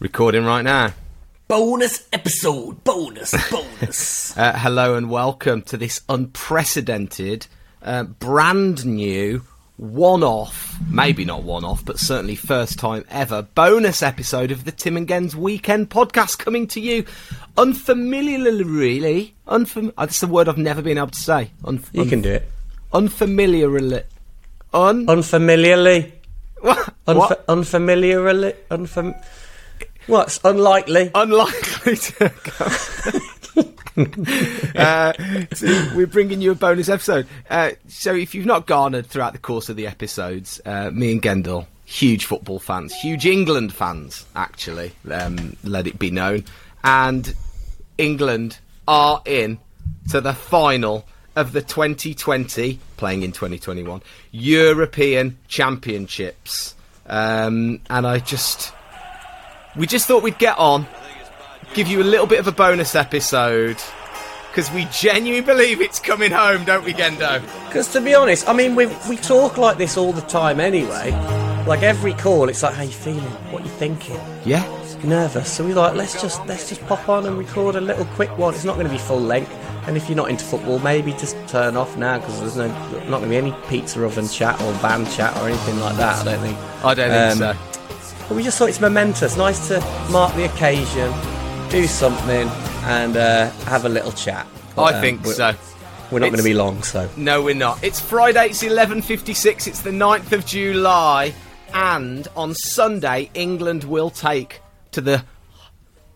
Recording right now. Bonus episode, bonus, bonus. Uh, hello and welcome to this unprecedented, uh, brand new, one off, maybe not one off, but certainly first time ever, bonus episode of the Tim and Gens Weekend podcast coming to you unfamiliarly, really. Unfam- uh, that's the word I've never been able to say. Unf- you can do it. Unfamiliarly. Un- Unfamiliarly. what? Unfa- what? Unfamiliarly. Unfam- What's unlikely? unlikely to uh, so we're bringing you a bonus episode. Uh, so if you've not garnered throughout the course of the episodes, uh, me and Gendel, huge football fans, huge England fans, actually, um, let it be known, and England are in to the final of the 2020, playing in 2021, European Championships. Um, and I just we just thought we'd get on, give you a little bit of a bonus episode, because we genuinely believe it's coming home, don't we, Gendo? Because to be honest, I mean, we we talk like this all the time anyway. Like every call, it's like, how you feeling? What you thinking? Yeah. Nervous. So we're like, let's just let's just pop on and record a little quick one. It's not going to be full length. And if you're not into football, maybe just turn off now because there's no not going to be any pizza oven chat or band chat or anything like that. I don't think. I don't think Um, so. But we just thought it's momentous. Nice to mark the occasion, do something, and uh, have a little chat. But, I um, think we're, so. We're not going to be long, so. No, we're not. It's Friday, it's 11.56, it's the 9th of July, and on Sunday, England will take to the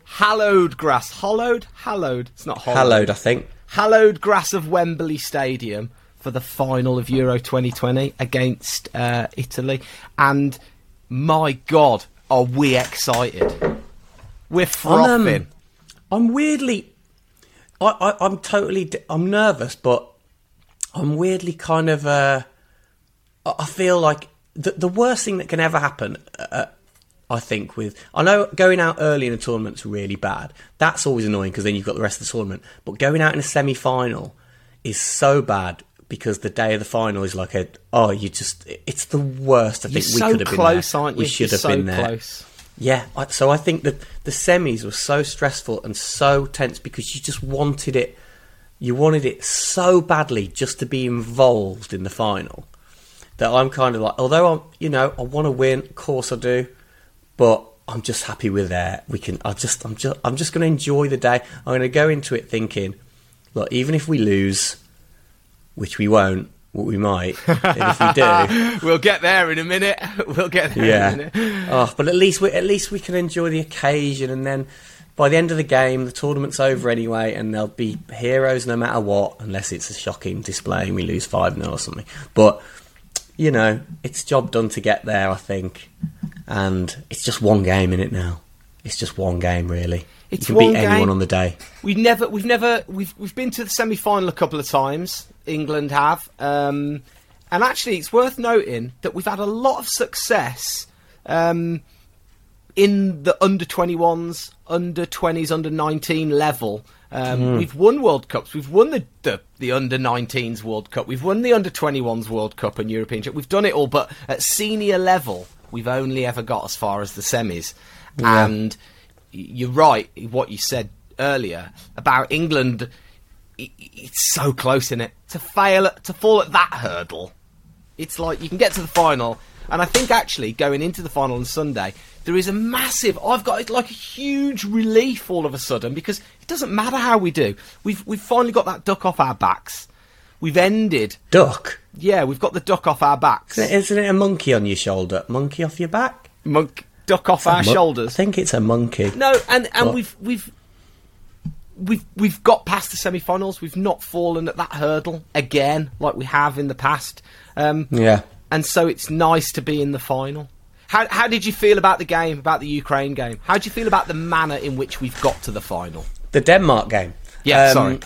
hallowed grass. Hollowed? Hallowed. It's not hollowed. Hallowed, I think. hallowed grass of Wembley Stadium for the final of Euro 2020 against uh, Italy. And my God, are we excited? We're I'm, frothing. I'm weirdly. I, I, I'm totally. I'm nervous, but I'm weirdly kind of. Uh, I feel like the, the worst thing that can ever happen. Uh, I think with I know going out early in a tournament's really bad. That's always annoying because then you've got the rest of the tournament. But going out in a semi-final is so bad because the day of the final is like a oh you just it's the worst. I You're think we so could have been close, there. aren't you? We should You're have so been there. close. Yeah, so I think that the semis were so stressful and so tense because you just wanted it. You wanted it so badly just to be involved in the final that I'm kind of like, although I'm, you know, I want to win, of course I do, but I'm just happy with that. We can. I just, I'm just, I'm just going to enjoy the day. I'm going to go into it thinking, look, even if we lose, which we won't, but we might, if we do, We'll get there in a minute. We'll get there yeah. in a minute. Oh, but at least we at least we can enjoy the occasion, and then by the end of the game, the tournament's over anyway, and they'll be heroes no matter what, unless it's a shocking display and we lose five 0 or something. But you know, it's job done to get there, I think, and it's just one game in it now. It's just one game, really. It's you can one beat anyone game. on the day. We've never, we've never, we've we've been to the semi final a couple of times. England have, um, and actually, it's worth noting that we've had a lot of success um, in the under twenty ones, under twenties, under nineteen level. Um, We've won World Cups. We've won the, the, the under 19s World Cup. We've won the under 21s World Cup and European. Cup. We've done it all, but at senior level, we've only ever got as far as the semis. And you're right, what you said earlier about England. It's so close in it to fail, at- to fall at that hurdle. It's like you can get to the final, and I think actually going into the final on Sunday, there is a massive. I've got like a huge relief all of a sudden because it doesn't matter how we do. We've we've finally got that duck off our backs. We've ended. Duck. Yeah, we've got the duck off our backs. Isn't it a monkey on your shoulder? Monkey off your back? Monk, duck off our Mon- shoulders. I think it's a monkey. No, and and we've we've we've we've got past the semi-finals. We've not fallen at that hurdle again like we have in the past. Um, Yeah. and so it's nice to be in the final. How how did you feel about the game, about the Ukraine game? How do you feel about the manner in which we've got to the final? The Denmark game. Yeah, Um, sorry.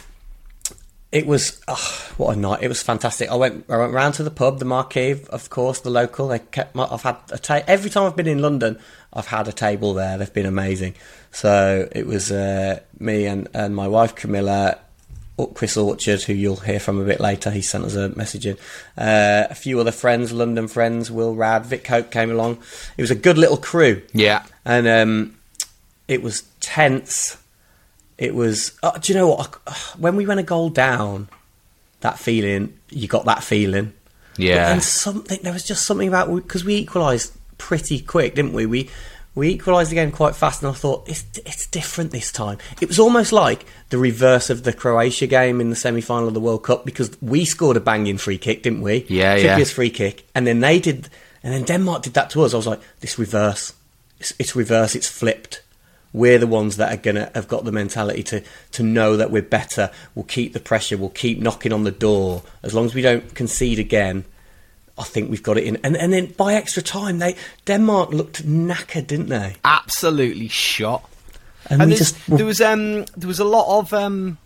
It was oh, what a night! It was fantastic. I went I went round to the pub, the Marquee, of course, the local. They kept. My, I've had a ta- every time I've been in London, I've had a table there. They've been amazing. So it was uh, me and, and my wife Camilla, Chris Orchard, who you'll hear from a bit later. He sent us a message in. Uh, a few other friends, London friends, Will Rad, Vic Cope came along. It was a good little crew. Yeah. And um, It was tense. It was. Uh, do you know what? Uh, when we went a goal down, that feeling you got that feeling. Yeah. But then something there was just something about because we equalised pretty quick, didn't we? We we equalised the game quite fast, and I thought it's it's different this time. It was almost like the reverse of the Croatia game in the semi final of the World Cup because we scored a banging free kick, didn't we? Yeah, yeah. Trippier's free kick, and then they did, and then Denmark did that to us. I was like, this reverse, it's, it's reverse, it's flipped. We're the ones that are gonna have got the mentality to to know that we're better. We'll keep the pressure. We'll keep knocking on the door as long as we don't concede again. I think we've got it in. And and then by extra time, they Denmark looked knackered, didn't they? Absolutely shot. And, And we just there was um there was a lot of um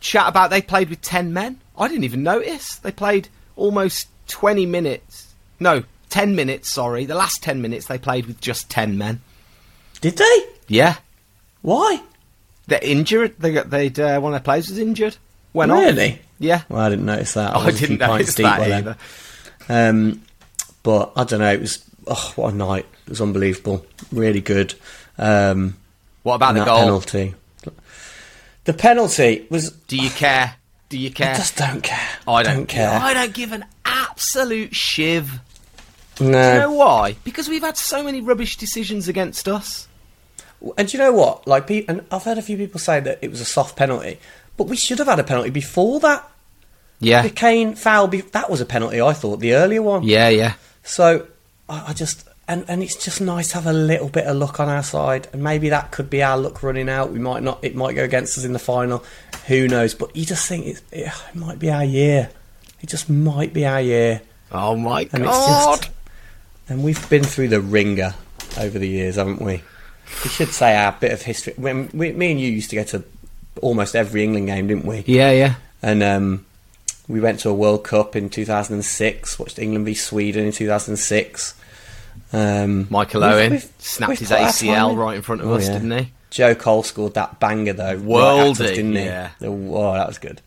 chat about they played with ten men. I didn't even notice they played almost twenty minutes. No, ten minutes. Sorry, the last ten minutes they played with just ten men. did they? Yeah, Why? they're injured. They got they'd uh, one of their players was injured. Went off. Really? Yeah. Well, I didn't notice that. I few didn't notice that either. then. Um, but I don't know. It was oh, what a night! It was unbelievable. Really good. Um, What about the goal? penalty? The penalty was. Do you care? Do you care? I just don't care. I don't, care. I don't give an absolute shiv. no. Do you know why? Because we've had so many rubbish decisions against us. And do you know what? Like, and I've heard a few people say that it was a soft penalty, but we should have had a penalty before that. Yeah. The Kane foul, be- that was a penalty. I thought the earlier one. Yeah, yeah. So I, I just and and it's just nice to have a little bit of luck on our side, and maybe that could be our luck running out. We might not. It might go against us in the final. Who knows? But you just think it's, it, it might be our year. It just might be our year, Oh my and god. it's just. And we've been through the ringer over the years, haven't we? We should say our bit of history. When we, me and you used to go to almost every England game, didn't we? Yeah, yeah. And um, we went to a World Cup in 2006. Watched England v Sweden in 2006. Um, Michael we've- Owen we've- snapped we've his ACL right in front of Oh, us, yeah. didn't he? Joe Cole scored that banger though. right Worldy, at didn't he? yeah. Oh, that was good.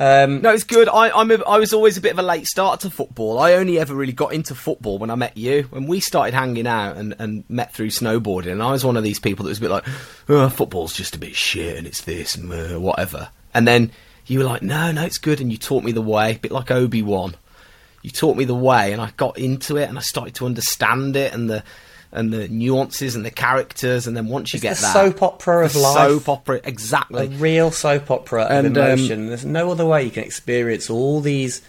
Um, No, it's good. I, I'm a, I was always a bit of a late start to football. I only ever really got into football when I met you. When we started hanging out and, and met through snowboarding, and I was one of these people that was a bit like, oh, football's just a bit shit and it's this and uh, whatever. And then you were like, no, no, it's good. And you taught me the way, a bit like Obi Wan. You taught me the way, and I got into it, and I started to understand it and the and the nuances and the characters. And then once you It's get the that, soap opera of life. soap opera, a exactly. real soap opera of And, um, emotion. There's no other way you can experience all these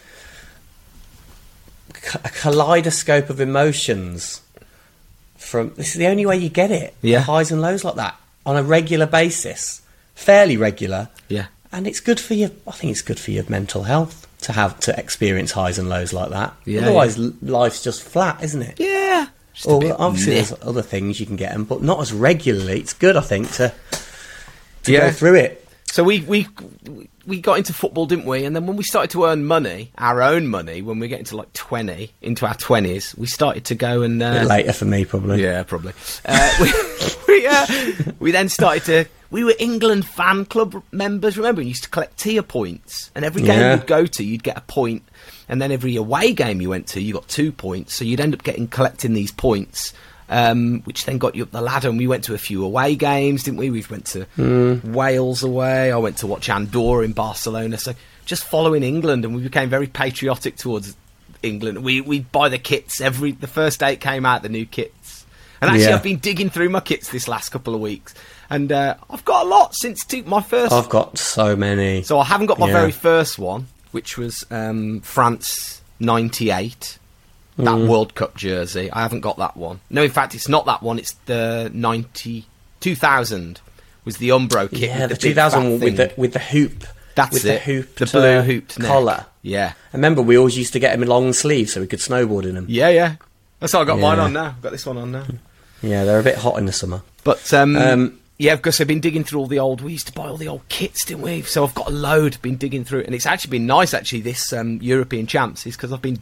a kaleidoscope of emotions. From this is the only way you get it. Yeah. highs and lows like that on a regular basis, fairly regular. Yeah. And it's good for your. I think it's good for your mental health to have to experience highs and lows like that. Yeah, Otherwise, l life's just flat, isn't it? Yeah. Well, obviously, meh. there's other things you can get them, but not as regularly. It's good, I think, to to Yeah. go through it. So we we we got into football, didn't we? And then when we started to earn money, our own money, when we get into like twenty, into our twenties, we started to go and uh, later for me, probably. yeah, probably. Uh, we we, uh, we then started to. We were England fan club members. Remember, we used to collect tier points, and every game Yeah. you'd go to, you'd get a point, and then every away game you went to, you got two points. So you'd end up getting collecting these points, um, which then got you up the ladder. And we went to a few away games, didn't we? We went to Wales away. I went to watch Andorra in Barcelona. So just following England, and we became very patriotic towards England. We we buy the kits every the first day it came out, the new kits. And actually, Yeah. I've been digging through my kits this last couple of weeks, and uh, I've got a lot since two, my first. I've got so many. so I haven't got my Yeah. very first one, which was um, France '98, that Mm. World Cup jersey. I haven't got that one. No, in fact, it's not that one. It's the 90, 2000 was the Umbro kit. yeah, the, the, 2000 fat with the with the hoop. That's with it. the hoop, the blue uh, hooped collar. Yeah, I remember we always used to get them in long sleeves so we could snowboard in them. yeah, yeah. That's how I got mine on now. I've got this one on now. Yeah, they're a bit hot in the summer. But um, Um, yeah, because I've been digging through all the old. We used to buy all the old kits, didn't we? So I've got a load. Been digging through, it, and it's actually been nice. Actually, this um, European champs is because I've been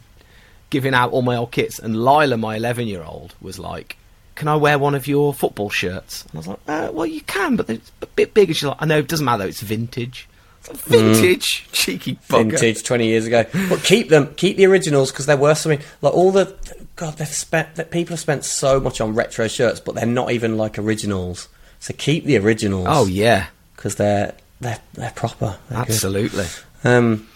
giving out all my old kits. And Lila, my eleven-year-old, was like, "Can I wear one of your football shirts?" And I was like, uh, "Well, you can, but it's a bit big." And she's like, "I know, it doesn't matter. It's vintage." I was like, vintage, cheeky bugger. Vintage, 20 years ago. But keep them, keep the originals because they're worth something. Like all the, God, they've spent, that people have spent so much on retro shirts, but they're not even like originals. So keep the originals. Oh yeah, because they're they're they're proper. They're absolutely. Um,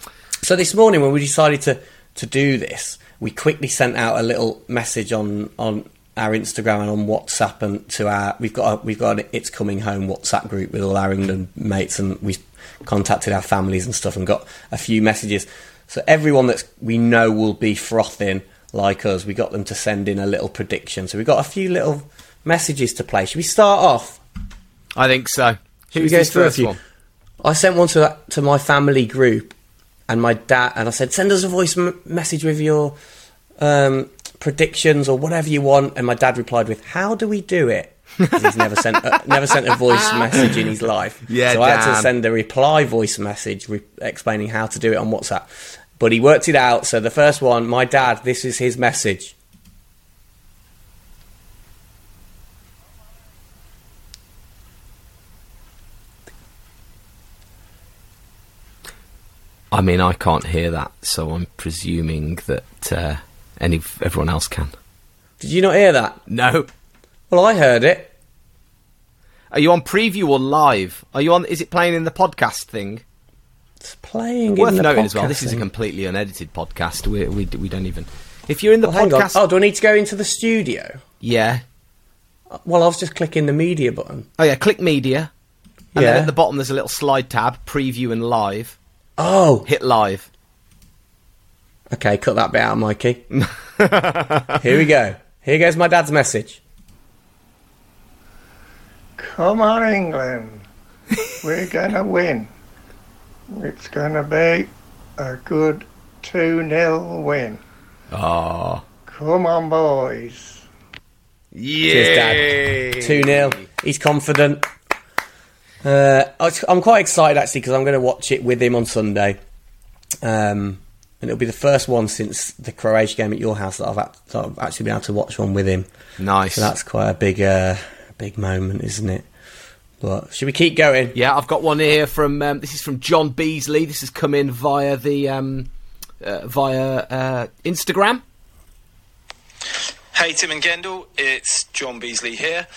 so this morning when we decided to to do this, we quickly sent out a little message on on our Instagram and on WhatsApp and to our we've got a, we've got an It's Coming Home WhatsApp group with all our England mates and we contacted our families and stuff and got a few messages. So everyone that we know will be frothing like us, we got them to send in a little prediction. So we got a few little messages to play. Should we start off? I think so. Should we go this through a first few? one? I sent one to to my family group and my dad, and I said, send us a voice m- message with your um, predictions or whatever you want. And my dad replied with, "How do we do it?" he's never sent a, never sent a voice message in his life. Yeah, so I had to send a reply voice message re- explaining how to do it on WhatsApp. But he worked it out. So the first one, my dad, this is his message. I mean, I can't hear that, so I'm presuming that uh, any everyone else can. Did you not hear that? No. Well, I heard it. Are you on preview or live? Are you on? Is it playing in the podcast thing? It's playing. Worth in the noting as well. This is a completely unedited podcast. We we, we don't even. If you're in the Well, podcast, Oh, do I need to go into the studio? yeah. Well, I was just clicking the media button. Oh yeah. Click media, and then Yeah. at the bottom there's a little slide tab: preview and live. Oh, Hit live. okay. Cut that bit out, Mikey. Here we go. Here goes my dad's message. Come on, England. We're going to win. It's going to be a good 2 0 win. Oh. Come on, boys. Yeah. Cheers, Dad. Two 0 He's confident. Uh, I'm quite excited actually because I'm going to watch it with him on Sunday, um, and it'll be the first one since the Croatia game at your house that I've, act- that I've actually been able to watch one with him. Nice. So that's quite a big, uh, big moment, isn't it? But should we keep going? Yeah, I've got one here from. Um, this is from John Beasley. This has come in via the um, uh, via uh, Instagram. Hey Tim and Gendel, it's John Beasley here.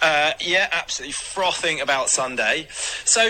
Uh, yeah, absolutely frothing about Sunday. So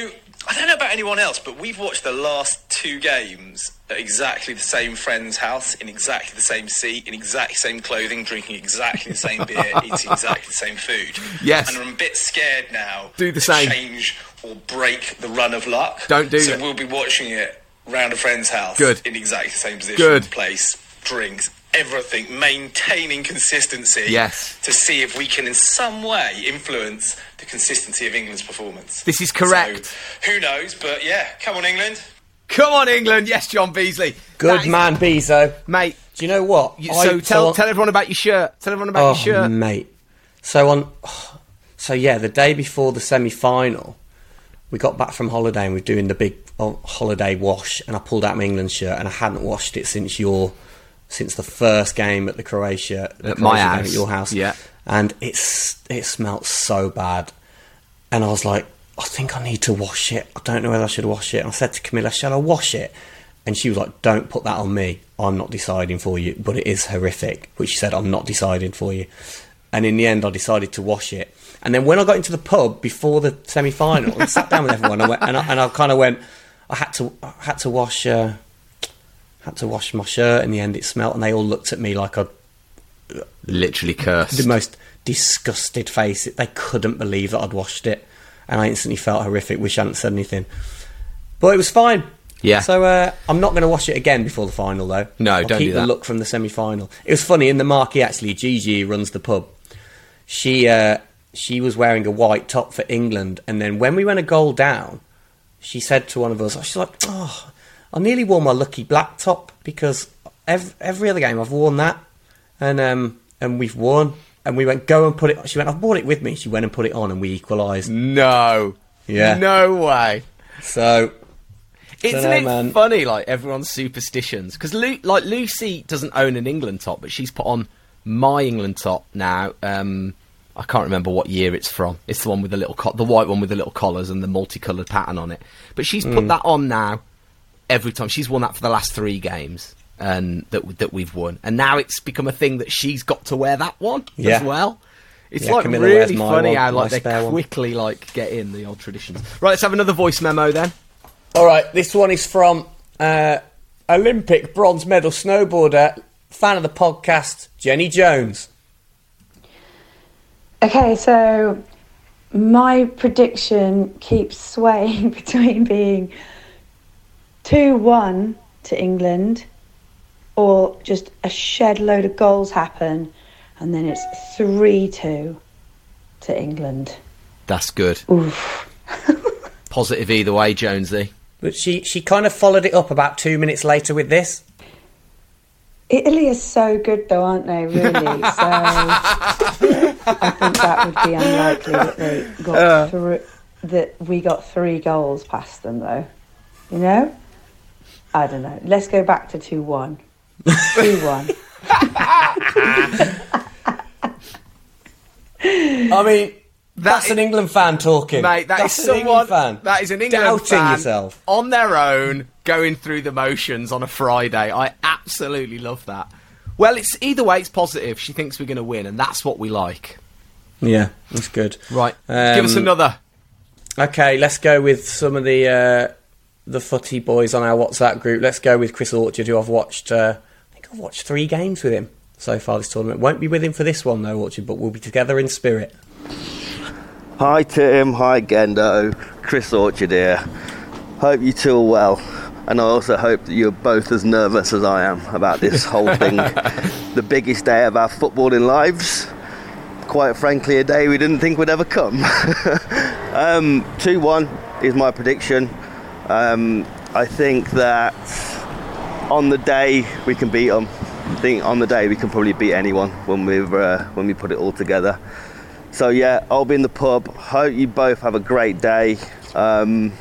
I don't know about anyone else, but we've watched the last two games at exactly the same friend's house, in exactly the same seat, in exactly the same clothing, drinking exactly the same beer, eating exactly the same food. Yes. and I'm a bit scared now. Do the to same. Change or break the run of luck. Don't do so that. we'll be watching it round a friend's house. Good. In exactly the same position, Good. place, drinks, everything, maintaining consistency Yes. to see if we can in some way influence the consistency of England's performance. This is correct. So, who knows? But yeah, come on, England. Come on, England! Yes, John Beasley. Good is- man, Bezo. mate. Do you know what? You, I- so tell on- tell everyone about your shirt. Tell everyone about oh, your shirt. mate. So on, so yeah, the day before the semi-final, we got back from holiday and we are doing the big oh, holiday wash, and I pulled out my England shirt, and I hadn't washed it since your, since the first game at the Croatia, the At my Croatia game house, at your house, yeah. and it's it smelt so bad, and I was like, I think I need to wash it. I don't know whether I should wash it. And I said to Camilla, shall I wash it? And she was like, Don't put that on me. I'm not deciding for you, but it is horrific. Which she said, I'm not deciding for you. And in the end, I decided to wash it. And then when I got into the pub before the semi final and sat down with everyone, I went, and I, and I kind of went, I had to, I had to wash, uh, had to wash my shirt. In the end, it smelt, and they all looked at me like a Literally cursed. the most disgusted face. They couldn't believe that I'd washed it, and I instantly felt horrific. Wish I hadn't said anything, but it was fine. Yeah. So uh, I'm not going to wash it again before the final, though. No, I'll don't keep do the look from the semi-final. It was funny in the marquee. Actually, Gigi runs the pub. She uh, she was wearing a white top for England, and then when we went a goal down, she said to one of us, "She's like, oh, I nearly wore my lucky black top because every, every other game I've worn that, and um, and we've won." And we went, "Go and put it." She went, "I've brought it with me." She went and put it on, and we equalised. no. Yeah. No way. So Isn't it man. funny, like everyone's superstitions? Because Lu- like Lucy doesn't own an England top, but she's put on my England top now. Um, I can't remember what year it's from. It's the one with the little, co- the white one with the little collars and the multicoloured pattern on it. But she's put that on now every time. She's worn that for the last three games, and that that we've won. And now it's become a thing that she's got to wear that one Yeah. as well. It's Yeah, like Camilla really funny one, how like they spare one. quickly like get in the old traditions. Right, let's have another voice memo then. All right, this one is from uh, Olympic bronze medal snowboarder, fan of the podcast, Jenny Jones. Okay, so my prediction keeps swaying between being 2 1 to England or just a shed load of goals happen and then it's 3 2 to England. That's good. Oof. Positive either way, Jonesy. But she, she kind of followed it up about two minutes later with this. Italy is so good, though, aren't they? Really. So I think that would be unlikely that they got uh. thr- that we got three goals past them, though. You know, I don't know. Let's go back to two one. Two one. I mean, that's is- an England fan talking. Mate, that that's is an someone England fan. that is an England Doubting fan yourself. on their own, going through the motions on a Friday. I absolutely love that. Well, it's either way, it's positive. She thinks we're going to win, and that's what we like. Yeah, that's good. Right, give us Um, another. Okay, let's go with some of the uh, the footy boys on our WhatsApp group. Let's go with Chris Orchard, who I've watched. Uh, I think I've watched three games with him so far this tournament. Won't be with him for this one though, Orchard, but we'll be together in spirit. Hi Tim, hi Gendo, Chris Orchard here. Hope you two are well, and I also hope that you're both as nervous as I am about this whole thing. the biggest day of our footballing lives. Quite frankly, a day we didn't think would ever come. um, 2 1 is my prediction. Um, I think that on the day we can beat them. I think on the day we can probably beat anyone when we uh, when we put it all together. So yeah, I'll be in the pub. Hope you both have a great day. Um,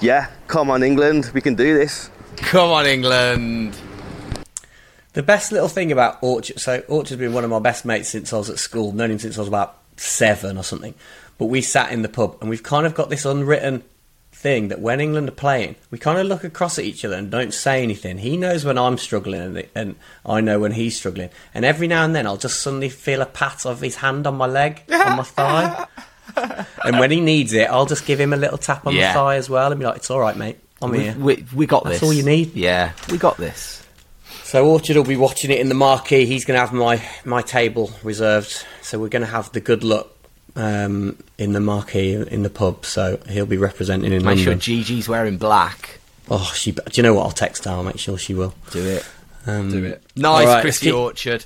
yeah, come on England, we can do this. Come on, England. The best little thing about Orchard, so Orchard's been one of my best mates since I was at school, known him since I was about seven or something. But we sat in the pub and we've kind of got this unwritten thing that when England are playing, we kind of look across at each other and don't say anything. He knows when I'm struggling and, and I know when he's struggling. And every now and then I'll just suddenly feel a pat of his hand on my leg, on my thigh. And when he needs it, I'll just give him a little tap on Yeah. the thigh as well and be like, it's all right, mate. I'm We, here. we, we got That's this. all you need. Yeah, we got this. So Orchard will be watching it in the marquee. He's going to have my my table reserved. So we're going to have the good luck um, in the marquee in the pub. So he'll be representing in the. Make sure London. Gigi's wearing black. oh, she. Do you know what? I'll text her. I'll make sure she will. Do it. Um, Do it. Nice, all right, Chrissy let's Orchard.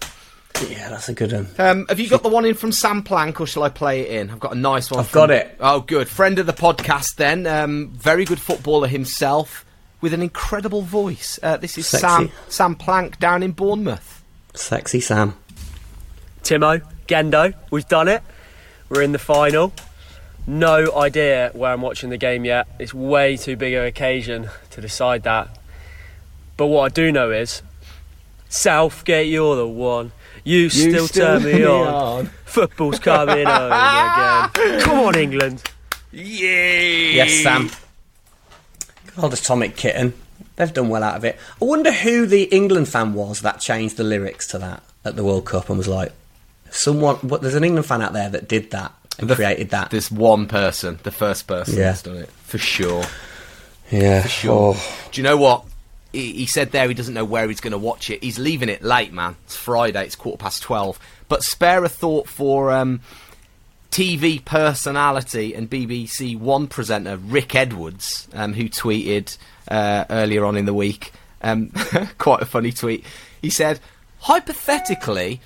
Yeah, that's a good one. Um, have you got the one in from Sam Plank, or shall I play it in? I've got a nice one. I've from- got it. Oh, good. Friend of the podcast, then. Um, very good footballer himself, with an incredible voice. Uh, this is Sexy. Sam Sam Plank down in Bournemouth. Sexy Sam. Timo, Gendo, we've done it. We're in the final. No idea where I'm watching the game yet. It's way too big an occasion to decide that. But what I do know is Southgate, you're the one. You, still, turn me on. Football's coming home again. Come on, England. Yeah. Yes, Sam. Good old atomic kitten. They've done well out of it. I wonder who the England fan was that changed the lyrics to that at the World Cup and was like, someone. What, there's an England fan out there that did that and The- created that. This one person, the first person Yeah. that's done it for sure. yeah, for Sure. Oh. Do you know what? He, he said there he doesn't know where he's going to watch it. He's leaving it late, man. It's Friday. It's quarter past twelve. But spare a thought for um, TV personality and BBC One presenter Rick Edwards, um, who tweeted uh, earlier on in the week. Um, quite a funny tweet. He said, hypothetically,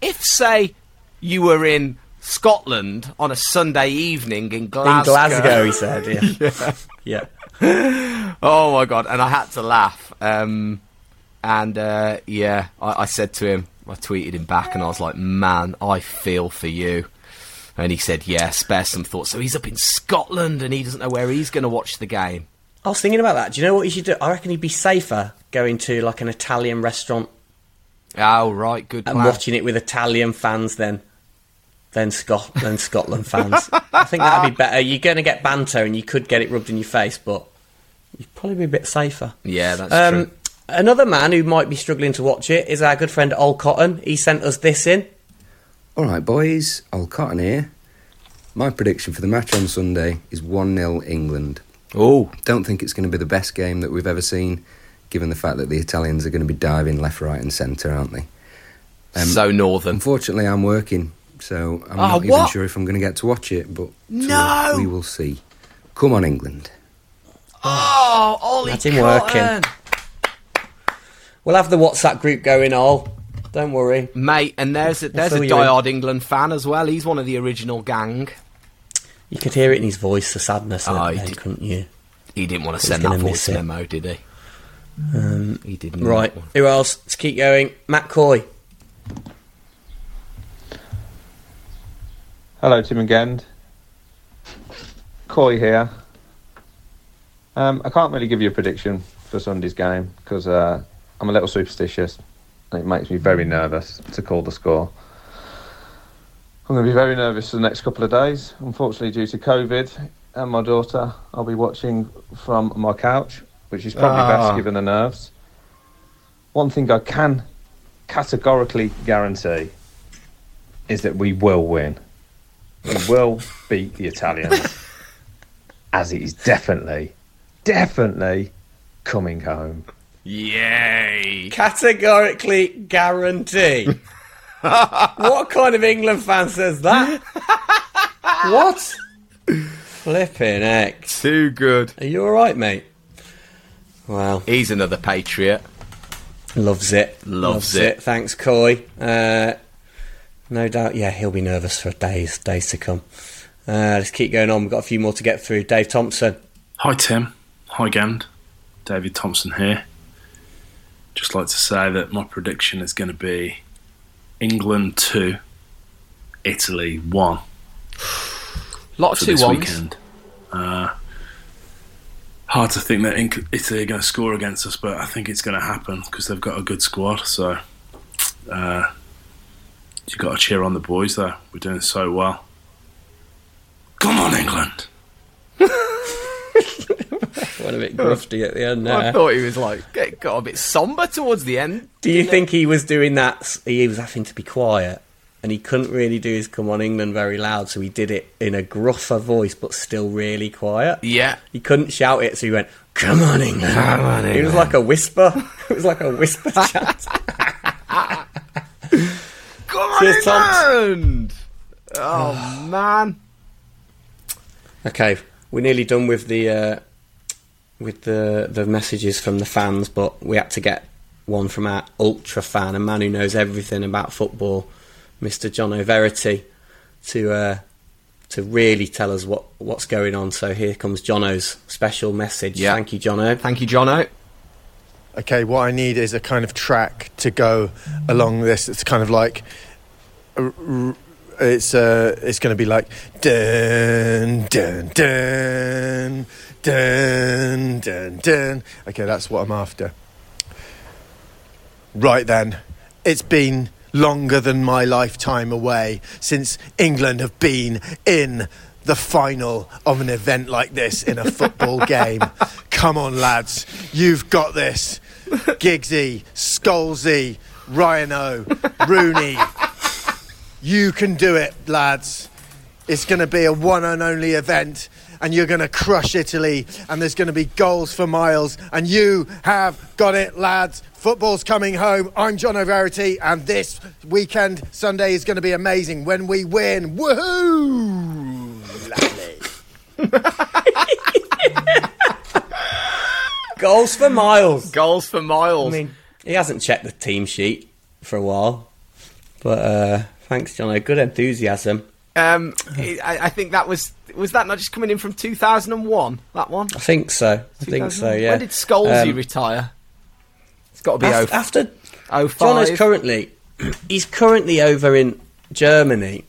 if say you were in Scotland on a Sunday evening in In Glasgow, Glasgow, he said. Yeah. yeah. Oh my god! And I had to laugh. Um, and uh, yeah, I, I said to him, I tweeted him back, and I was like, "Man, I feel for you." And he said, "Yeah, spare some thought." So he's up in Scotland, and he doesn't know where he's going to watch the game. I was thinking about that. Do you know what you should do? I reckon he'd be safer going to like an Italian restaurant Oh right, good and plan. watching it with Italian fans then. than Scot than Scotland fans. I think that'd be better. You're going to get banter and you could get it rubbed in your face, but you'd probably be a bit safer. Yeah, that's Um, true. another man who might be struggling to watch it is our good friend Ol Cotton. He sent us this in. All right, boys, old Cotton here. My prediction for the match on Sunday is 1 0 England. Oh, Don't think it's going to be the best game that we've ever seen, given the fact that the Italians are going to be diving left, right, and centre, aren't they? Um, so northern. Unfortunately, I'm working, so I'm Oh, not even sure if I'm going to get to watch it, but No! we will see. Come on, England. Oh, Ollie That's him working. We'll have the WhatsApp group going, all. Don't worry. Mate, and there's a, there's a fill you in. diehard England fan as well. He's one of the original gang. You could hear it in his voice, the sadness in Oh, it he then, did. couldn't you? He didn't want to send gonna that voice it. memo, did he? Um, He didn't. right, who else? Let's keep going. Matt Coy. Hello, Tim and Gend. Coy here. Um, I can't really give you a prediction for Sunday's game because uh, I'm a little superstitious and it makes me very nervous to call the score. I'm going to be very nervous for the next couple of days. Unfortunately, due to COVID and my daughter, I'll be watching from my couch, which is probably Ah. best given the nerves. One thing I can categorically guarantee is that we will win. We will beat the Italians, as it is definitely, definitely coming home. Yay! Categorically guarantee. what kind of England fan says that? what? Flipping heck. Too good. Are you alright, mate? Wow. He's another patriot. Loves it. Loves it. Thanks, Coy. Uh, no doubt, yeah, he'll be nervous for days, days to come. Uh, let's keep going on. We've got a few more to get through. Dave Thompson. Hi Tim, hi Gand, David Thompson here. Just like to say that my prediction is going to be England 2, Italy 1 lot of for two this ones. weekend. Uh, hard to think that Italy are going to score against us, but I think it's going to happen because they've got a good squad. So uh, you got to cheer on the boys, though. We're doing so well. Come on, England! Went a bit grufty at the end there. I thought he was like it got a bit somber towards the end. Do you think he was doing that? He was having to be quiet, and he couldn't really do his "Come on, England" very loud, so he did it in a gruffer voice, but still really quiet. Yeah. He couldn't shout it, so he went, "Come on, England!" Come on, It was like a whisper. It was like a whisper chat. Come on, Cheers. England! Oh man. Okay, we're nearly done with the uh, with the the messages from the fans, but we had to get one from our ultra fan, a man who knows everything about football, Mr. John O'Verity, to uh, to really tell us what what's going on. So here comes Jono's special message. Yeah. Thank you, Jono. Thank you, Jono. Okay, what I need is a kind of track to go along this. It's kind of like r- r- it's uh, it's going to be like dun dun dun dun dun dun. Okay, that's what I'm after. Right then, it's been longer than my lifetime away since England have been in the final of an event like this in a football game. Come on, lads, you've got this. Giggsy, Scholesy, Ryano, Rooney. You can do it, lads. It's going to be a one and only event, and you're going to crush Italy, and there's going to be goals for miles, and you have got it, lads. Football's coming home. I'm John O'Verity, and this weekend, Sunday, is going to be amazing when we win. Woohoo! Goals for Miles. Goals for Miles. I mean, he hasn't checked the team sheet for a while, but uh, thanks, Jono. Good enthusiasm. Um, I, I think that was was that not just coming in from 2001? That one. I think so. I think so. Yeah. When did Scholesy Um, retire? It's got to be After, oh, after oh Jono's five. currently he's currently over in Germany.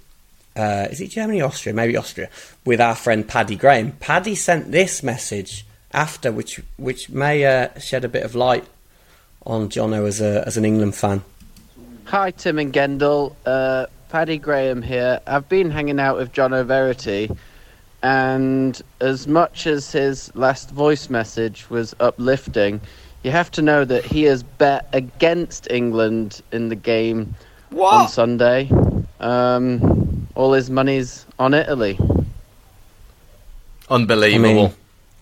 Uh, is it Germany, or Austria? Maybe Austria. With our friend Paddy Graham. Paddy sent this message after, which which may uh, shed a bit of light on Jono as a as an England fan. Hi, Tim and Gendel. Uh, Paddy Graham here. I've been hanging out with John O'Verity, and as much as his last voice message was uplifting, you have to know that he has bet against England in the game on Sunday. um, all his money's on Italy. Unbelievable. I mean,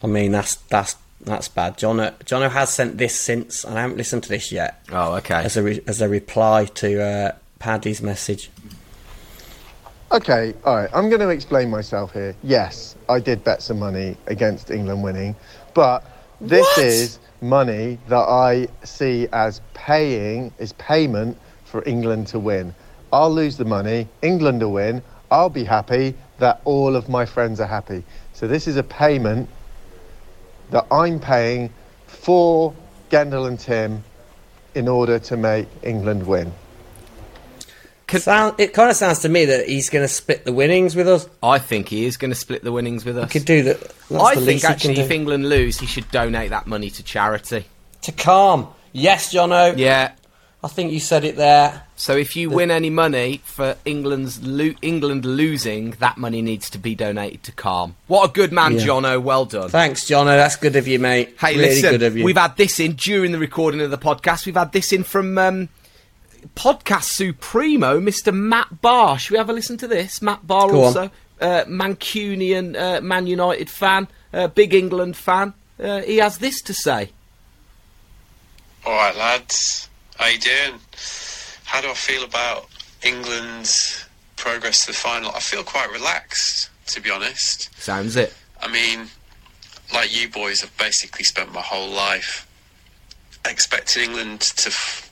I mean that's that's that's bad. Jono Jono has sent this since, and I haven't listened to this yet. Oh, okay. As a re- as a reply to uh, Paddy's message. Okay, all right. I'm going to explain myself here. Yes, I did bet some money against England winning, but this What? is money that I see as paying, is payment for England to win. I'll lose the money, England will win. I'll be happy that all of my friends are happy. So this is a payment that I'm paying for Gendel and Tim in order to make England win. Sound, it kind of sounds to me that he's going to split the winnings with us. I think he is going to split the winnings with us. Could do that. That's I the think he actually, if England lose, he should donate that money to charity. to calm. Yes, Jono. Yeah. I think you said it there. So if you win any money for England's lo- England losing, that money needs to be donated to Calm. What a good man, Yeah. Jono. Well done. Thanks, Jono. That's good of you, mate. Hey, really listen, good of you. we've had this in during the recording of the podcast. We've had this in from um, podcast supremo, Mr. Matt Barr. Should we have a listen to this? Matt Barr, Go also uh, Mancunian uh, Man United fan, uh, big England fan. Uh, he has this to say. All right, lads. How you doing? How do I feel about England's progress to the final? I feel quite relaxed, to be honest. Sounds it. I mean, like you boys, I've basically spent my whole life expecting England to f-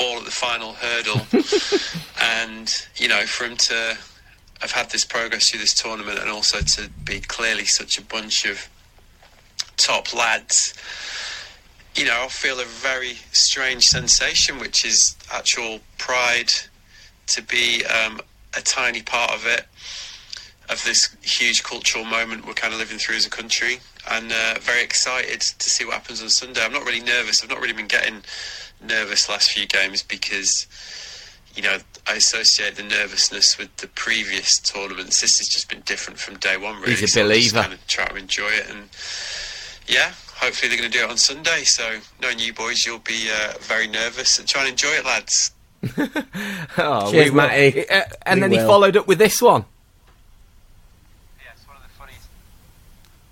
fall at the final hurdle, and you know, for him to have had this progress through this tournament, and also to be clearly such a bunch of top lads you know, I feel a very strange sensation, which is actual pride to be um, a tiny part of it, of this huge cultural moment we're kind of living through as a country, and uh, very excited to see what happens on Sunday. I'm not really nervous. I've not really been getting nervous last few games because, you know, I associate the nervousness with the previous tournaments. This has just been different from day one, really. He's a So I'm just believer. kind of try to enjoy it and yeah, hopefully they're going to do it on Sunday. So, knowing you boys, you'll be uh, very nervous and try and enjoy it, lads. Oh, Cheers, we. Matty. Uh, and We then he followed up with this one.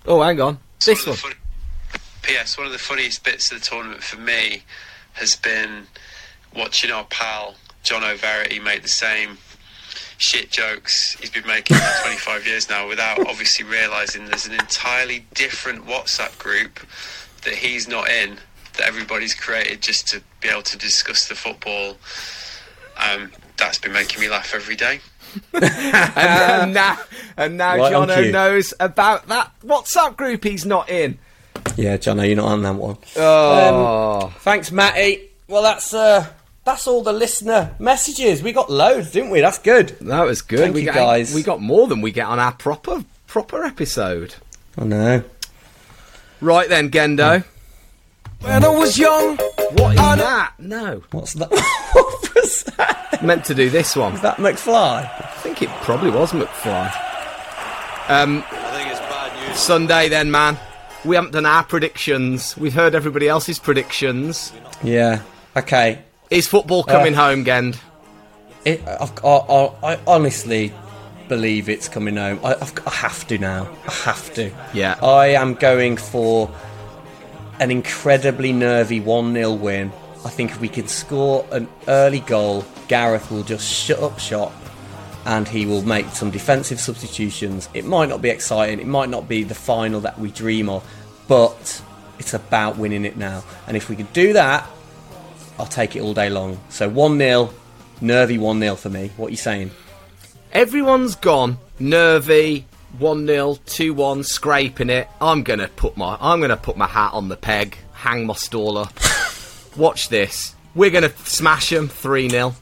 Oh, hang on. This one. P.S. One of the funniest bits of the tournament for me has been watching our pal John O'Verity make the same shit jokes he's been making for 25 years now without obviously realising there's an entirely different WhatsApp group that he's not in that everybody's created just to be able to discuss the football. Um, that's been making me laugh every day. and, and now, and now Right Jono knows about that WhatsApp group he's not in. Yeah, Jono, you're not on that one. Oh. Um, thanks, Matty. Well, that's uh, that's all the listener messages. We got loads, didn't we? That's good. That was good. Thank we you, got, guys. We got more than we get on our proper proper episode. I know. Right then, Gendo. When I was young, What is that? No. What's that? what was that? Meant to do this one. Is that McFly? I think it probably was McFly. Um, I think it's bad news. Sunday then, man. We haven't done our predictions. We've heard everybody else's predictions. Yeah. Okay. Is football coming Uh, home, Gend? It, I, I, I honestly believe it's coming home. I, I've, I have to now. I have to. Yeah. I am going for an incredibly nervy 1 0 win. I think if we can score an early goal, Gareth will just shut up shop and he will make some defensive substitutions. It might not be exciting, it might not be the final that we dream of, but it's about winning it now. And if we can do that, I'll take it all day long. So 1 0, nervy 1 0 for me. What are you saying? Everyone's gone nervy. One 0 two one, scraping it. I'm gonna put my I'm gonna put my hat on the peg, hang my stall up. Watch this. We're gonna smash them three 0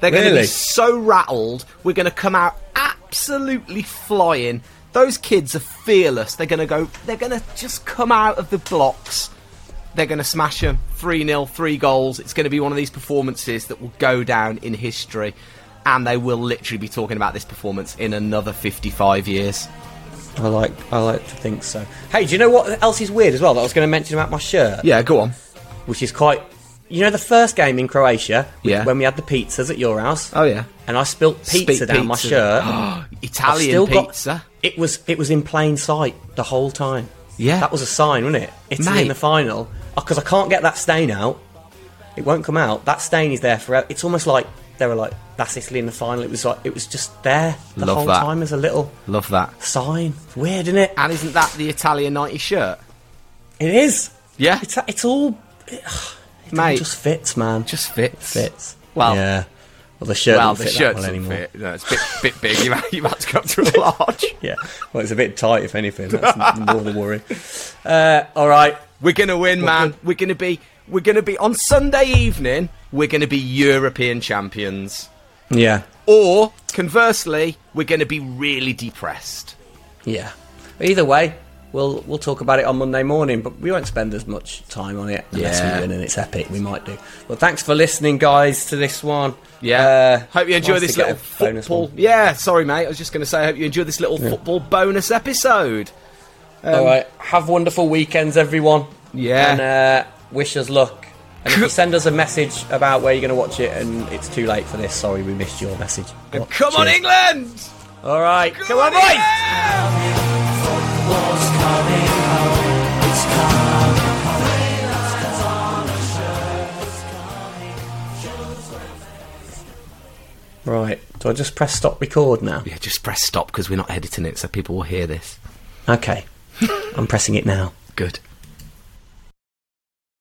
They're gonna be so rattled. We're gonna come out absolutely flying. Those kids are fearless. They're gonna go. They're gonna just come out of the blocks. They're going to smash them 3 0, three goals. It's going to be one of these performances that will go down in history. And they will literally be talking about this performance in another 55 years. I like I like to think so. Hey, do you know what else is weird as well that I was going to mention about my shirt? Yeah, go on. Which is quite you know the first game in Croatia, Yeah. when we had the pizzas at your house, Oh yeah. and I spilt pizza Speak down my pizza. shirt. I've Italian still got- pizza. it was it was in plain sight the whole time. Yeah. that was a sign, wasn't it? Italy Mate. in the final oh, because I can't get that stain out. It won't come out. That stain is there forever. It's almost like they were like, "That's Italy in the final." It was like it was just there the Love whole that. time as a little Love that. sign. It's weird, isn't it? And isn't that the Italian 90 shirt? It is. Yeah. It's it's all Mate. just fits, man. Just fits. fits. Well- yeah. Well, the shirt well, the fit shirt that well doesn't anymore. fit. No, it's a bit, bit big. You've had, you've to go up to a large. Yeah. Well, it's a bit tight, if anything. That's more the worry. Uh, all right. We're gonna win, man. We're gonna be. We're gonna be on Sunday evening. We're gonna be European champions. Yeah. Or conversely, we're gonna be really depressed. Yeah. Either way, we'll we'll talk about it on Monday morning, but we won't spend as much time on it unless Yeah. we win and it's epic. We might do. Well, thanks for listening, guys, to this one. Yeah. Uh, hope you enjoy nice this little football. one. Yeah. Sorry, mate. I was just gonna say. I hope you enjoy this little football bonus episode. Um, All right. Have wonderful weekends, everyone. Yeah. And uh, wish us luck. And if you send us a message about where you're going to watch it and it's too late for this, sorry we missed your message. Come on, England! All right. Come, on, boys! Right. Do I just press stop record now? Yeah, just press stop because we're not editing it, so people will hear this. Okay. I'm pressing it now. Good.